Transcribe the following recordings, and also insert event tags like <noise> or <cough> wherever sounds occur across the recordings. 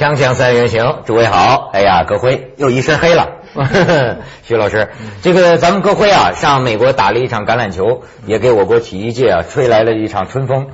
锵锵三人行，诸位好。哎呀，葛辉又一身黑了。<laughs> 徐老师，这个咱们葛辉啊，上美国打了一场橄榄球，也给我国体育界啊吹来了一场春风。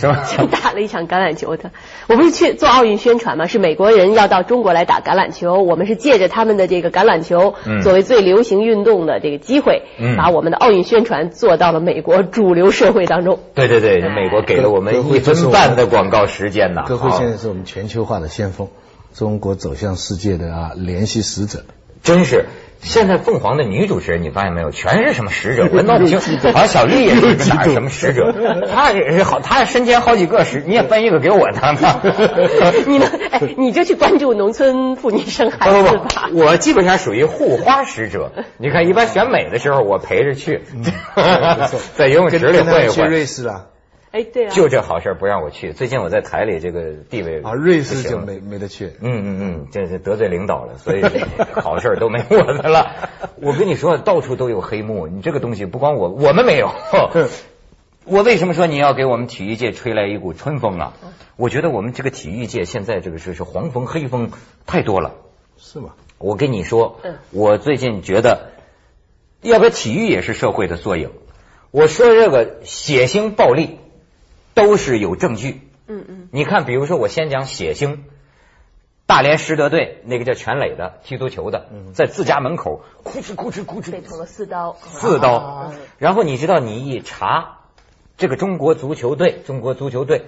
是吧？<laughs> 就打了一场橄榄球的，我不是去做奥运宣传嘛？是美国人要到中国来打橄榄球，我们是借着他们的这个橄榄球作为最流行运动的这个机会，把我们的奥运宣传做到了美国主流社会当中。对对对，美国给了我们一分半的广告时间呐。歌会现在是我们全球化的先锋，中国走向世界的啊联系使者，真是。现在凤凰的女主持人，你发现没有，全是什么使者？我闹不清，<laughs> 好像小丽也是哪 <laughs> 什么使者？她也是好，她身兼好几个使，你也分一个给我当当。<laughs> 你呢？哎，你就去关注农村妇女生孩子吧。我基本上属于护花使者。你看，一般选美的时候，我陪着去，在游泳池里混一混。去瑞士了。哎，对啊，就这好事不让我去。最近我在台里这个地位啊，瑞士就没没得去。嗯嗯嗯，这是得罪领导了，所以 <laughs> 好事都没我的了。我跟你说，到处都有黑幕。你这个东西不光我，我们没有。<laughs> 我为什么说你要给我们体育界吹来一股春风啊？我觉得我们这个体育界现在这个是是黄风黑风太多了。是吗？我跟你说，我最近觉得，要不要体育也是社会的缩影？我说这个血腥暴力。都是有证据。嗯嗯，你看，比如说，我先讲血腥，大连实德队那个叫全磊的踢足球的，在自家门口，哭哧哭哧哭哧，被捅了四刀，四刀。然后你知道，你一查，这个中国足球队，中国足球队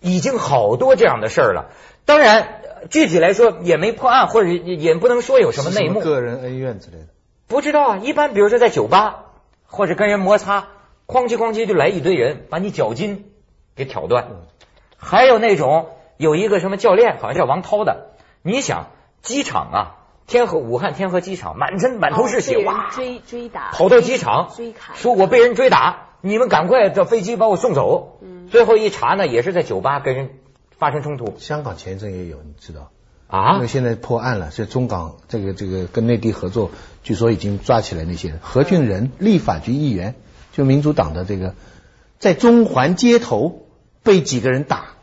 已经好多这样的事儿了。当然，具体来说也没破案，或者也不能说有什么内幕，个人恩怨之类的，不知道啊。一般比如说在酒吧或者跟人摩擦，哐叽哐叽就来一堆人把你脚筋。给挑断，还有那种有一个什么教练，好像叫王涛的。你想机场啊，天河武汉天河机场满身满头是血，哇，追追打，跑到机场追，说我被人追打，你们赶快叫飞机把我送走。最后一查呢，也是在酒吧跟人发生冲突。香港前一阵也有，你知道啊？因为现在破案了，所以中港这个这个跟内地合作，据说已经抓起来那些人。何俊仁，立法局议员，就民主党的这个，在中环街头。被几个人打，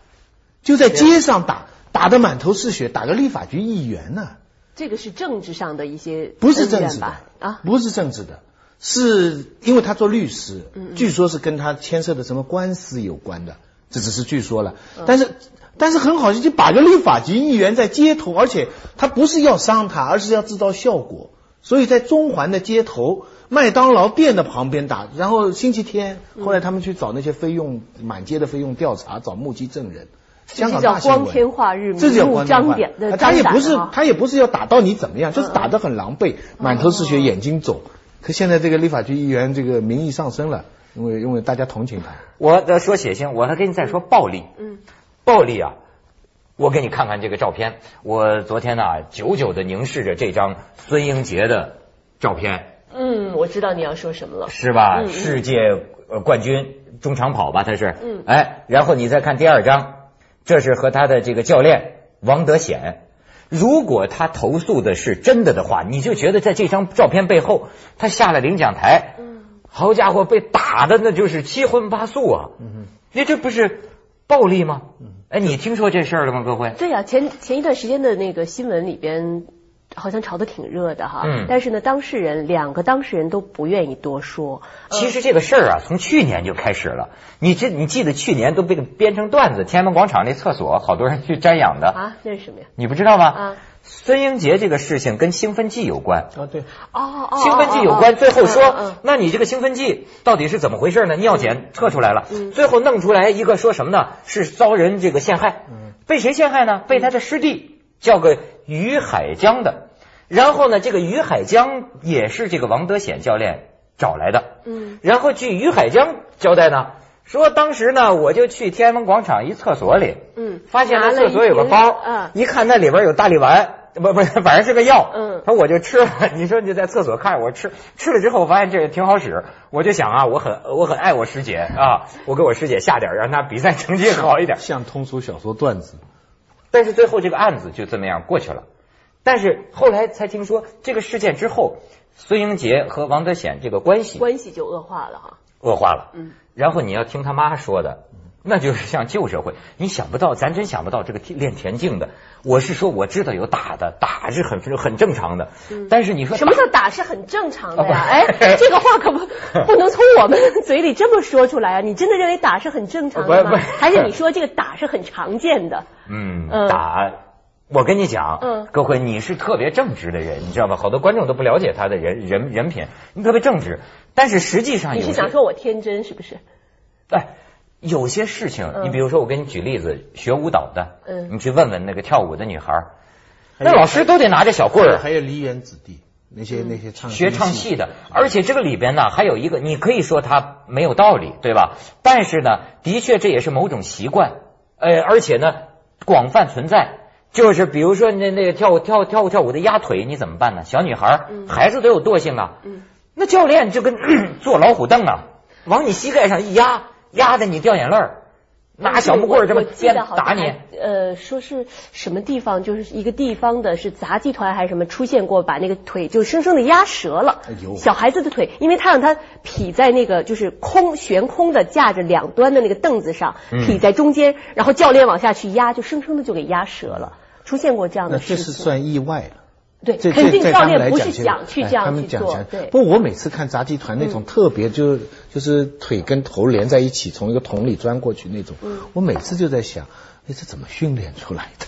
就在街上打，打得满头是血，打个立法局议员呢。这个是政治上的一些不是政治的啊，不是政治的，是因为他做律师，据说是跟他牵涉的什么官司有关的，这只是据说了。但是但是很好，就把个立法局议员在街头，而且他不是要伤他，而是要制造效果，所以在中环的街头。麦当劳店的旁边打，然后星期天，后来他们去找那些费用满街的费用调查，找目击证人。香港大光天化日，这叫光天化日他也不是，他也不是要打到你怎么样，就是打得很狼狈，满头是血，眼睛肿。可现在这个立法局议员这个名义上升了，因为因为大家同情他。我在说血腥，我还跟你再说暴力。嗯，暴力啊！我给你看看这个照片。我昨天呢，久久的凝视着这张孙英杰的照片。嗯，我知道你要说什么了，是吧？世界冠军中长跑吧，他是。嗯。哎，然后你再看第二张，这是和他的这个教练王德显。如果他投诉的是真的的话，你就觉得在这张照片背后，他下了领奖台，嗯，好家伙，被打的那就是七荤八素啊！嗯你这不是暴力吗？嗯。哎，你听说这事儿了吗，各位？对呀，前前一段时间的那个新闻里边。好像炒得挺热的哈，但是呢，当事人两个当事人都不愿意多说。其实这个事儿啊，从去年就开始了。你这你记得去年都被编成段子，天安门广场那厕所好多人去瞻仰的啊，那是什么呀？你不知道吗？啊，孙英杰这个事情跟兴奋剂有关啊，对，哦哦，兴奋剂有关。最后说，那你这个兴奋剂到底是怎么回事呢？尿检测出来了，最后弄出来一个说什么呢？是遭人这个陷害，被谁陷害呢？被他的师弟。叫个于海江的，然后呢，这个于海江也是这个王德显教练找来的。嗯，然后据于海江交代呢，说当时呢，我就去天安门广场一厕所里，嗯，发现那厕所有个包，嗯，一看那里边有大力丸，<laughs> 不不，反正是个药，嗯，说我就吃了。<laughs> 你说你在厕所看我吃，吃了之后发现这挺好使，我就想啊，我很我很爱我师姐啊，我给我师姐下点，让她比赛成绩好一点，像通俗小说段子。但是最后这个案子就这么样过去了，但是后来才听说这个事件之后，孙英杰和王德显这个关系关系就恶化了哈，恶化了。嗯，然后你要听他妈说的，那就是像旧社会，你想不到，咱真想不到这个练田径的。我是说，我知道有打的，打是很很正常的。但是你说什么叫打是很正常的呀？哎，<laughs> 这个话可不不能从我们 <laughs> 嘴里这么说出来啊！你真的认为打是很正常的吗？还是你说这个打是很常见的？<laughs> 嗯，打，我跟你讲，嗯，各位，你是特别正直的人，你知道吗？好多观众都不了解他的人人人品，你特别正直，但是实际上你是想说我天真是不是？哎。有些事情，你比如说，我给你举例子，学舞蹈的，你去问问那个跳舞的女孩，那老师都得拿着小棍儿。还有梨园子弟那些那些唱学唱戏的，而且这个里边呢，还有一个，你可以说他没有道理，对吧？但是呢，的确这也是某种习惯，呃，而且呢，广泛存在。就是比如说那那个跳舞跳跳舞跳舞的压腿，你怎么办呢？小女孩、孩子都有惰性啊。那教练就跟 <clears throat> 坐老虎凳啊，往你膝盖上一压。压的你掉眼泪儿，拿小木棍这么尖打你。呃，说是什么地方，就是一个地方的是杂技团还是什么出现过，把那个腿就生生的压折了。小孩子的腿，因为他让他劈在那个就是空悬空的架着两端的那个凳子上，劈在中间，然后教练往下去压，就生生的就给压折了。出现过这样的事情。这是算意外了。对，肯定教练不是讲去这样去做。不过，我每次看杂技团那种特别，就就是腿跟头连在一起，从一个桶里钻过去那种，我每次就在想，哎，这怎么训练出来的？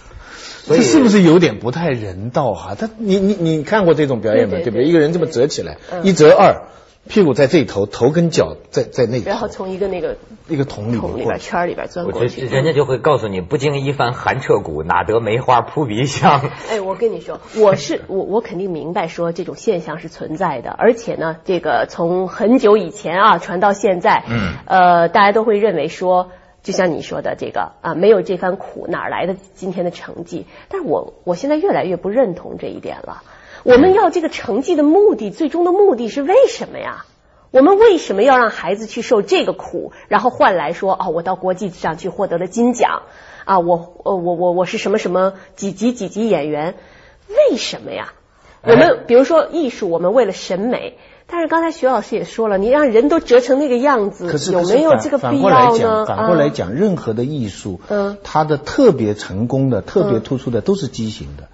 这是不是有点不太人道哈？他，你你你看过这种表演吗？对不对？一个人这么折起来，一折二。屁股在这头，头跟脚在在那，然后从一个那个一个桶里桶里边圈里边钻过去，人家就会告诉你，不经一番寒彻骨，哪得梅花扑鼻香。哎，我跟你说，我是 <laughs> 我我肯定明白说这种现象是存在的，而且呢，这个从很久以前啊传到现在，嗯，呃，大家都会认为说，就像你说的这个啊，没有这番苦，哪来的今天的成绩？但是我我现在越来越不认同这一点了。我们要这个成绩的目的，最终的目的是为什么呀？我们为什么要让孩子去受这个苦，然后换来说啊，我到国际上去获得了金奖啊，我呃我我我是什么什么几级几级演员？为什么呀？我们比如说艺术，我们为了审美，但是刚才徐老师也说了，你让人都折成那个样子，有没有这个必要呢？反过来讲，任何的艺术，嗯，它的特别成功的、特别突出的都是畸形的。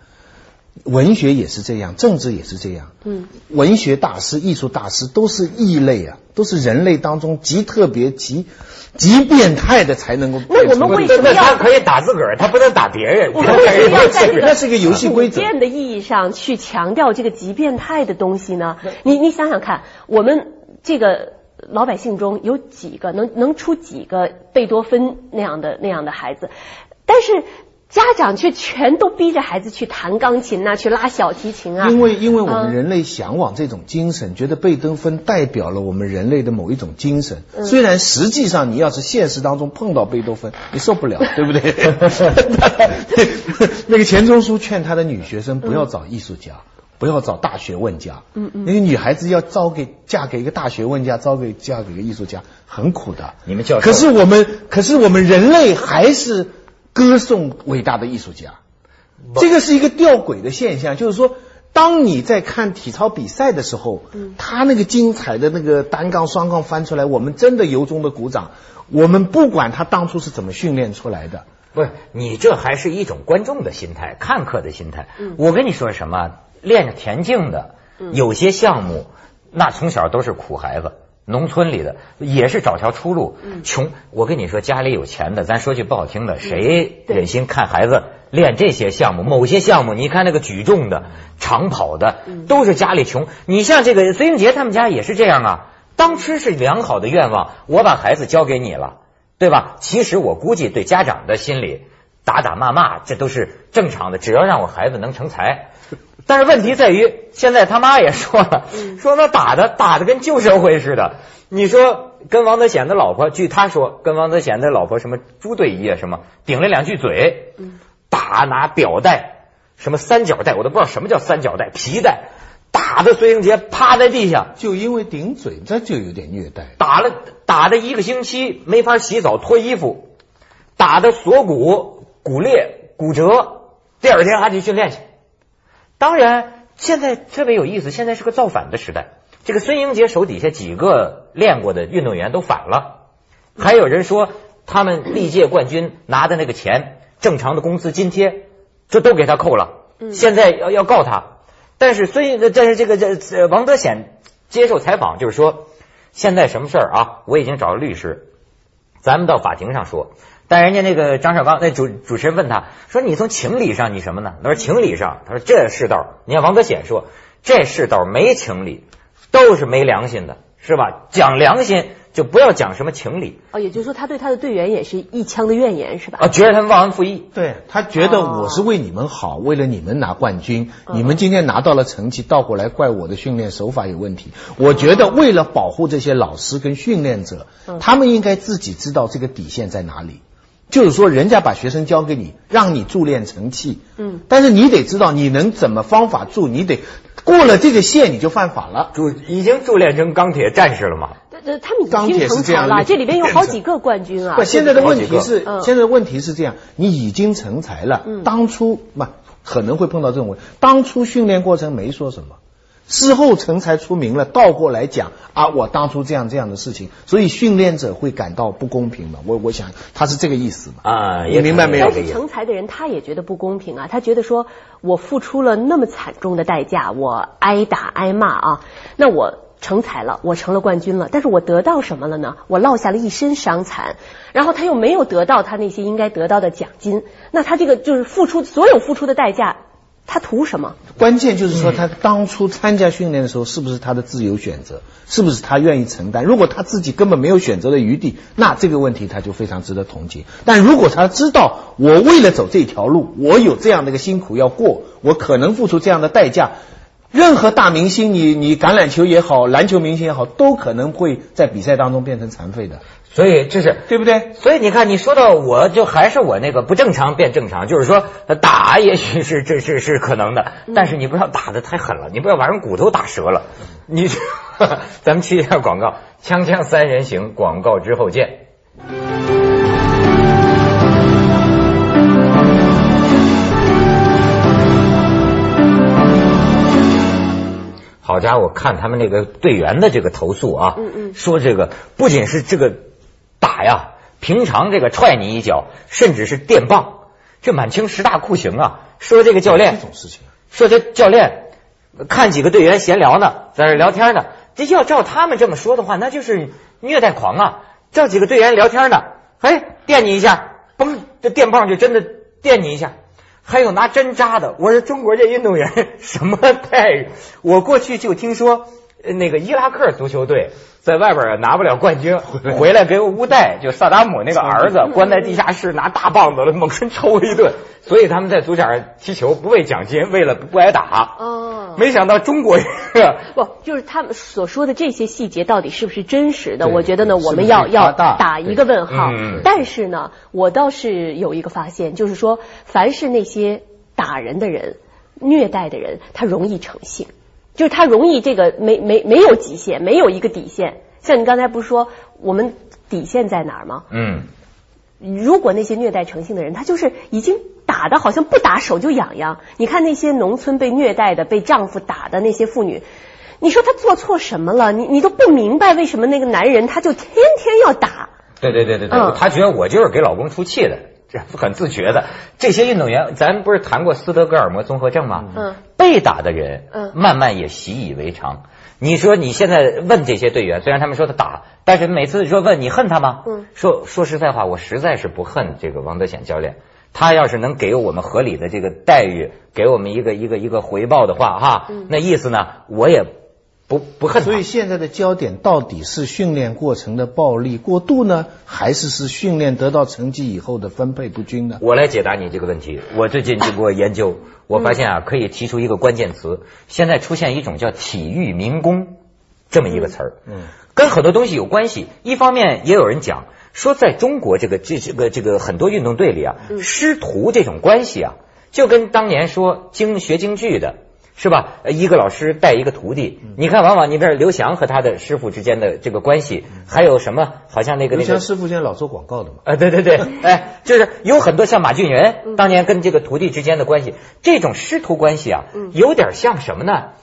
文学也是这样，政治也是这样。嗯，文学大师、艺术大师都是异类啊，都是人类当中极特别、极极变态的才能够。那我们为什么要可以打自个儿？他不能打别人。我们为什么要在那是个游戏规则的意义上去强调这个极变态的东西呢？你你想想看，我们这个老百姓中有几个能能出几个贝多芬那样的那样的孩子？但是。家长却全都逼着孩子去弹钢琴呐，去拉小提琴啊。因为，因为我们人类向往这种精神，觉得贝多芬代表了我们人类的某一种精神。虽然实际上，你要是现实当中碰到贝多芬，<laughs> 你受不了，对不对？<laughs> 那个钱钟书劝他的女学生不要找艺术家，不要找大学问家。嗯嗯。那个女孩子要招给嫁给一个大学问家，招给嫁给一个艺术家，很苦的。你们教可是我们，可是我们人类还是。歌颂伟大的艺术家，这个是一个吊诡的现象。就是说，当你在看体操比赛的时候，他那个精彩的那个单杠、双杠翻出来，我们真的由衷的鼓掌。我们不管他当初是怎么训练出来的，不是你这还是一种观众的心态、看客的心态。嗯我跟你说什么，练田径的有些项目，那从小都是苦孩子。农村里的也是找条出路，穷。我跟你说，家里有钱的，咱说句不好听的，谁忍心看孩子练这些项目？某些项目，你看那个举重的、长跑的，都是家里穷。你像这个孙英杰他们家也是这样啊。当初是良好的愿望，我把孩子交给你了，对吧？其实我估计对家长的心里打打骂骂，这都是正常的。只要让我孩子能成才。但是问题在于，现在他妈也说了，说他打的打的跟旧社会似的。你说跟王德贤的老婆，据他说，跟王德贤的老婆什么朱队一啊，什么顶了两句嘴，打拿表带，什么三角带，我都不知道什么叫三角带，皮带，打的孙英杰趴在地下，就因为顶嘴，这就有点虐待。打了打的一个星期没法洗澡脱衣服，打的锁骨骨裂骨折，第二天还去训练去。当然，现在特别有意思。现在是个造反的时代。这个孙英杰手底下几个练过的运动员都反了，还有人说他们历届冠军拿的那个钱，正常的工资津贴，这都给他扣了。现在要要告他，但是所以但是这个这王德显接受采访就是说，现在什么事儿啊？我已经找了律师，咱们到法庭上说。但人家那个张绍刚那主主持人问他说：“你从情理上你什么呢？”他说：“情理上，他说这世道。你看王德显说这世道没情理，都是没良心的，是吧？讲良心。”就不要讲什么情理哦，也就是说他对他的队员也是一腔的怨言是吧？啊，觉得他们忘恩负义。对他觉得我是为你们好，为了你们拿冠军，你们今天拿到了成绩，倒过来怪我的训练手法有问题。我觉得为了保护这些老师跟训练者，他们应该自己知道这个底线在哪里。就是说，人家把学生交给你，让你铸炼成器，嗯，但是你得知道你能怎么方法铸，你得过了这个线你就犯法了。铸已经铸炼成钢铁战士了嘛？这他们已经成才了，这里边有好几个冠军啊。不，现在的问题是，现在的问题是这样，你已经成才了，当初嘛可能会碰到这种问题，当初训练过程没说什么。事后成才出名了，倒过来讲啊，我当初这样这样的事情，所以训练者会感到不公平嘛？我我想他是这个意思嘛？啊，你明白没有？但是成才的人他也觉得不公平啊，他觉得说我付出了那么惨重的代价，我挨打挨骂啊，那我成才了，我成了冠军了，但是我得到什么了呢？我落下了一身伤残，然后他又没有得到他那些应该得到的奖金，那他这个就是付出所有付出的代价。他图什么？关键就是说，他当初参加训练的时候，是不是他的自由选择？是不是他愿意承担？如果他自己根本没有选择的余地，那这个问题他就非常值得同情。但如果他知道，我为了走这条路，我有这样的一个辛苦要过，我可能付出这样的代价。任何大明星，你你橄榄球也好，篮球明星也好，都可能会在比赛当中变成残废的。所以这是对不对？所以你看，你说到我就还是我那个不正常变正常，就是说打也许是这是是可能的，但是你不要打的太狠了，你不要把人骨头打折了。你 <laughs> 咱们去一下广告，锵锵三人行，广告之后见。好家伙，看他们那个队员的这个投诉啊，嗯嗯，说这个不仅是这个打呀，平常这个踹你一脚，甚至是电棒，这满清十大酷刑啊。说这个教练，这种事情，说这教练看几个队员闲聊呢，在这聊天呢，这要照他们这么说的话，那就是虐待狂啊。照几个队员聊天呢，哎，电你一下，嘣，这电棒就真的电你一下。还有拿针扎的，我说中国这运动员什么待遇？我过去就听说，那个伊拉克足球队在外边拿不了冠军，<laughs> 回来给乌代就萨达姆那个儿子关在地下室拿大棒子了猛抽一顿，所以他们在足球场上踢球不为奖金，为了不挨打。哦，没想到中国 <laughs> 不就是他们所说的这些细节到底是不是真实的？我觉得呢，我们要要打一个问号。但是呢，我倒是有一个发现，就是说，凡是那些打人的人、虐待的人，他容易成性，就是他容易这个没没没有极限，没有一个底线。像你刚才不是说我们底线在哪儿吗？嗯，如果那些虐待成性的人，他就是已经。打的好像不打手就痒痒。你看那些农村被虐待的、被丈夫打的那些妇女，你说她做错什么了？你你都不明白为什么那个男人他就天天要打。对对对对对，他觉得我就是给老公出气的，这很自觉的。这些运动员，咱不是谈过斯德哥尔摩综合症吗？嗯。被打的人，嗯，慢慢也习以为常。你说你现在问这些队员，虽然他们说他打，但是每次说问你恨他吗？嗯。说说实在话，我实在是不恨这个王德显教练。他要是能给我们合理的这个待遇，给我们一个一个一个回报的话，哈，那意思呢，我也不不恨。所以现在的焦点到底是训练过程的暴力过度呢，还是是训练得到成绩以后的分配不均呢？我来解答你这个问题。我最近经过研究，我发现啊，可以提出一个关键词，现在出现一种叫体育民工这么一个词儿，嗯，跟很多东西有关系。一方面也有人讲。说在中国这个这这个这个很多运动队里啊，师徒这种关系啊，就跟当年说京学京剧的是吧？一个老师带一个徒弟，你看往往你比如刘翔和他的师傅之间的这个关系，还有什么？好像那个那个刘翔师傅现在老做广告的嘛？啊，对对对，<laughs> 哎，就是有很多像马俊仁当年跟这个徒弟之间的关系，这种师徒关系啊，有点像什么呢？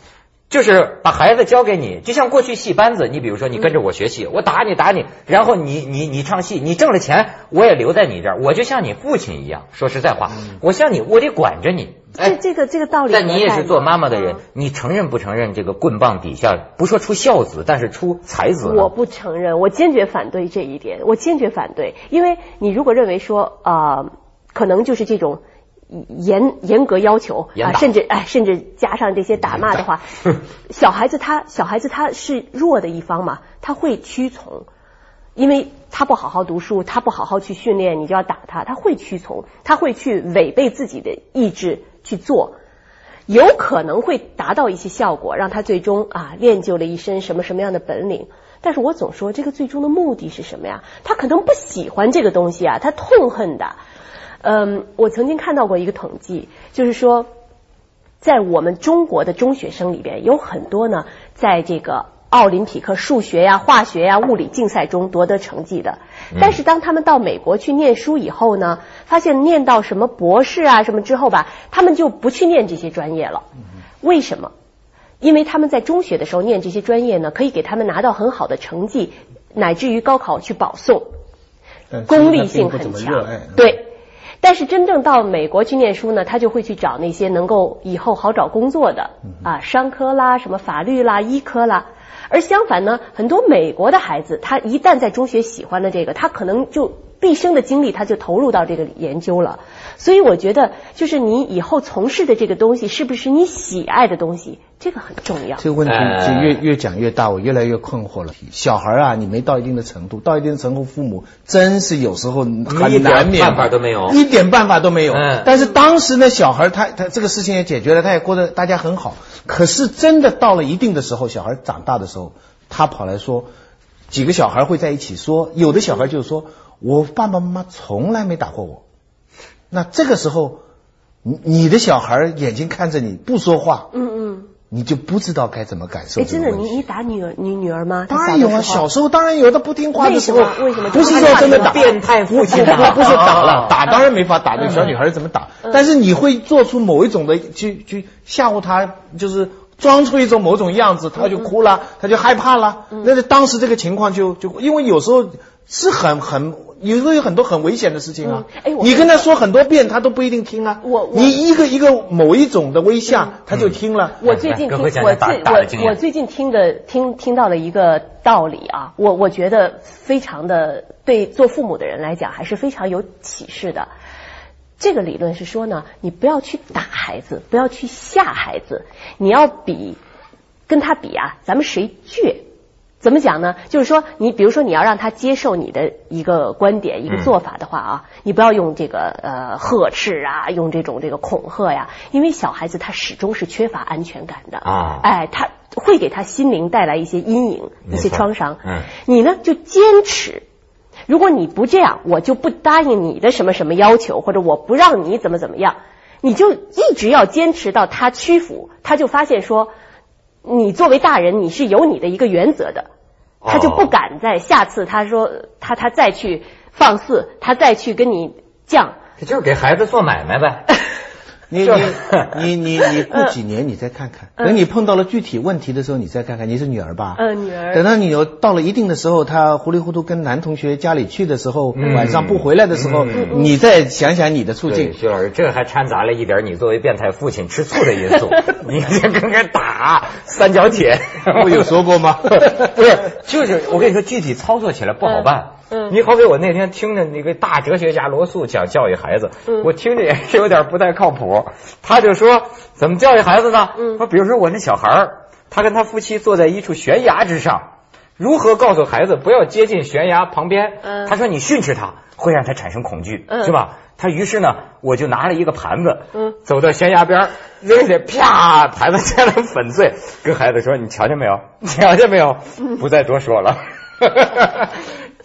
就是把孩子交给你，就像过去戏班子，你比如说你跟着我学戏，我打你打你，然后你你你唱戏，你挣了钱，我也留在你这儿，我就像你父亲一样。说实在话，我像你，我得管着你。这这个这个道理。但你也是做妈妈的人，你承认不承认这个棍棒底下不说出孝子，但是出才子？我不承认，我坚决反对这一点，我坚决反对，因为你如果认为说啊，可能就是这种。严严格要求啊，甚至哎，甚至加上这些打骂的话，小孩子他小孩子他是弱的一方嘛，他会屈从，因为他不好好读书，他不好好去训练，你就要打他，他会屈从，他会去违背自己的意志去做，有可能会达到一些效果，让他最终啊练就了一身什么什么样的本领。但是我总说这个最终的目的是什么呀？他可能不喜欢这个东西啊，他痛恨的。嗯，我曾经看到过一个统计，就是说，在我们中国的中学生里边，有很多呢，在这个奥林匹克数学呀、化学呀、物理竞赛中夺得成绩的。但是当他们到美国去念书以后呢，发现念到什么博士啊什么之后吧，他们就不去念这些专业了。为什么？因为他们在中学的时候念这些专业呢，可以给他们拿到很好的成绩，乃至于高考去保送，功利性很强。对。但是真正到美国去念书呢，他就会去找那些能够以后好找工作的啊，商科啦、什么法律啦、医科啦。而相反呢，很多美国的孩子，他一旦在中学喜欢了这个，他可能就。毕生的精力，他就投入到这个研究了。所以我觉得，就是你以后从事的这个东西，是不是你喜爱的东西，这个很重要。这个问题就越越讲越大，我越来越困惑了。小孩啊，你没到一定的程度，到一定的程度，父母真是有时候很难免，办法都没有，一点办法都没有。但是当时呢，小孩他他这个事情也解决了，他也过得大家很好。可是真的到了一定的时候，小孩长大的时候，他跑来说，几个小孩会在一起说，有的小孩就说。我爸爸妈妈从来没打过我，那这个时候，你你的小孩眼睛看着你不说话，嗯嗯，你就不知道该怎么感受。哎，真的，你你打女儿你女儿吗？当然有啊，小时候当然有，她不听话的时候，为什么？不是说真的打，变态父亲不不是打了，打当然没法打，这小女孩怎么打？但是你会做出某一种的去去吓唬她，就是装出一种某种样子，他就哭了，他就害怕了。那是当时这个情况就就因为有时候是很很。有时候有很多很危险的事情啊！哎，你跟他说很多遍，他都不一定听啊。我你一个一个某一种的微笑，他就听了。我最近听我最我我最近听的听听到了一个道理啊，我我觉得非常的对做父母的人来讲还是非常有启示的。这个理论是说呢，你不要去打孩子，不要去吓孩子，你要比跟他比啊，咱们谁倔。怎么讲呢？就是说，你比如说，你要让他接受你的一个观点、一个做法的话啊，你不要用这个呃呵斥啊，用这种这个恐吓呀，因为小孩子他始终是缺乏安全感的啊，哎，他会给他心灵带来一些阴影、一些创伤。嗯，你呢就坚持，如果你不这样，我就不答应你的什么什么要求，或者我不让你怎么怎么样，你就一直要坚持到他屈服，他就发现说。你作为大人，你是有你的一个原则的，他就不敢在下次他说他他再去放肆，他再去跟你犟，这就是给孩子做买卖呗。你你你你你过几年你再看看，等你碰到了具体问题的时候你再看看。你是女儿吧？嗯，女儿。等到你有到了一定的时候，她糊里糊涂跟男同学家里去的时候，晚上不回来的时候，你再想想你的处境。徐老师，这还掺杂了一点你作为变态父亲吃醋的因素。<laughs> 你这刚刚打三角铁，我有说过吗？<laughs> 不是，就是我跟你说，具体操作起来不好办。嗯，你好比我那天听着那个大哲学家罗素讲教育孩子，我听着也是有点不太靠谱。他就说怎么教育孩子呢？说比如说我那小孩儿，他跟他夫妻坐在一处悬崖之上，如何告诉孩子不要接近悬崖旁边？他说你训斥他会让他产生恐惧，是吧？他于是呢，我就拿了一个盘子，走到悬崖边扔下，啪，盘子摔成粉碎，跟孩子说你瞧见没有？瞧见没有？<laughs> 不再多说了。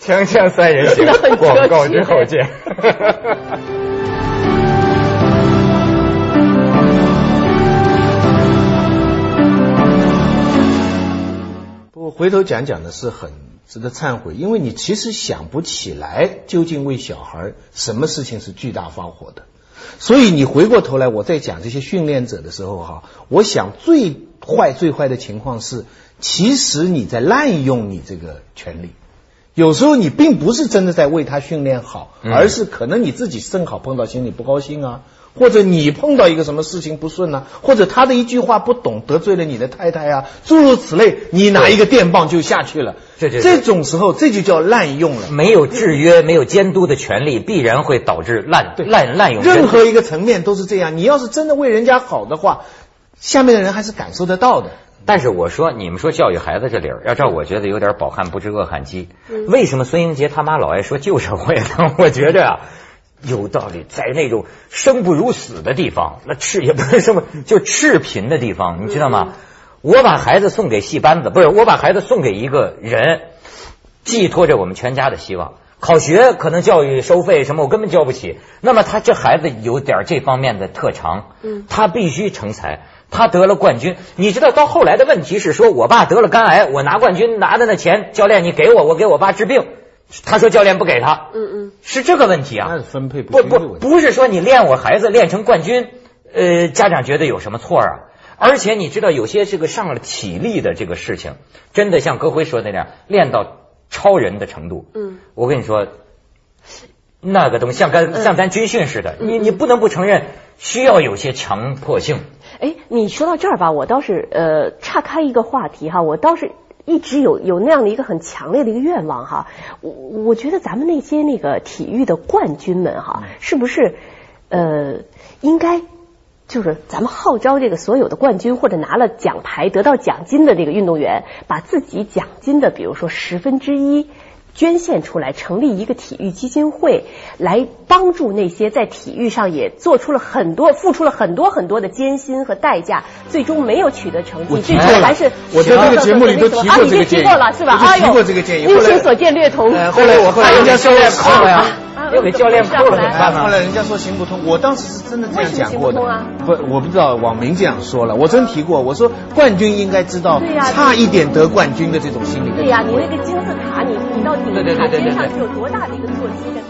锵锵三人行，广告之后见。不过回头讲讲的是很值得忏悔，因为你其实想不起来究竟为小孩什么事情是巨大发火的。所以你回过头来，我在讲这些训练者的时候哈，我想最坏最坏的情况是，其实你在滥用你这个权利。有时候你并不是真的在为他训练好，而是可能你自己正好碰到心里不高兴啊，或者你碰到一个什么事情不顺啊，或者他的一句话不懂得罪了你的太太啊，诸如此类，你拿一个电棒就下去了。这这这种时候，这就叫滥用了。没有制约、没有监督的权利，必然会导致滥滥滥用。任何一个层面都是这样。你要是真的为人家好的话，下面的人还是感受得到的。但是我说，你们说教育孩子这理儿，要照我觉得有点饱汉不知饿汉饥。为什么孙英杰他妈老爱说旧社会呢？<laughs> 我觉着啊，有道理。在那种生不如死的地方，那赤也不是什么，<laughs> 就赤贫的地方，你知道吗？我把孩子送给戏班子，不是我把孩子送给一个人，寄托着我们全家的希望。考学可能教育收费什么，我根本交不起。那么他这孩子有点这方面的特长，嗯，他必须成才。他得了冠军，你知道到后来的问题是说，我爸得了肝癌，我拿冠军拿的那钱，教练你给我，我给我爸治病。他说教练不给他，嗯嗯，是这个问题啊。那分配不不不，不是说你练我孩子练成冠军，呃，家长觉得有什么错啊？而且你知道有些这个上了体力的这个事情，真的像戈辉说的那样，练到超人的程度。嗯，我跟你说，那个东西像跟像咱军训似的，你你不能不承认，需要有些强迫性。哎，你说到这儿吧，我倒是呃岔开一个话题哈，我倒是一直有有那样的一个很强烈的一个愿望哈，我我觉得咱们那些那个体育的冠军们哈，是不是呃应该就是咱们号召这个所有的冠军或者拿了奖牌得到奖金的这个运动员，把自己奖金的比如说十分之一。捐献出来，成立一个体育基金会，来帮助那些在体育上也做出了很多、付出了很多很多的艰辛和代价，最终没有取得成绩，最终还是我在这个节目里都提过这个建议，是吧？提过这个建议，您亲所见略同。后来我后来人家说扣了呀，又给教练扣了，怎么办后来人家说行不通，我当时是真的这样讲过的。不，我不知道网民这样说了，我真提过，我说冠军应该知道差一点得冠军的这种心理。对呀，你那个金字塔，你你到底塔，实际上是有多大的一个作息的。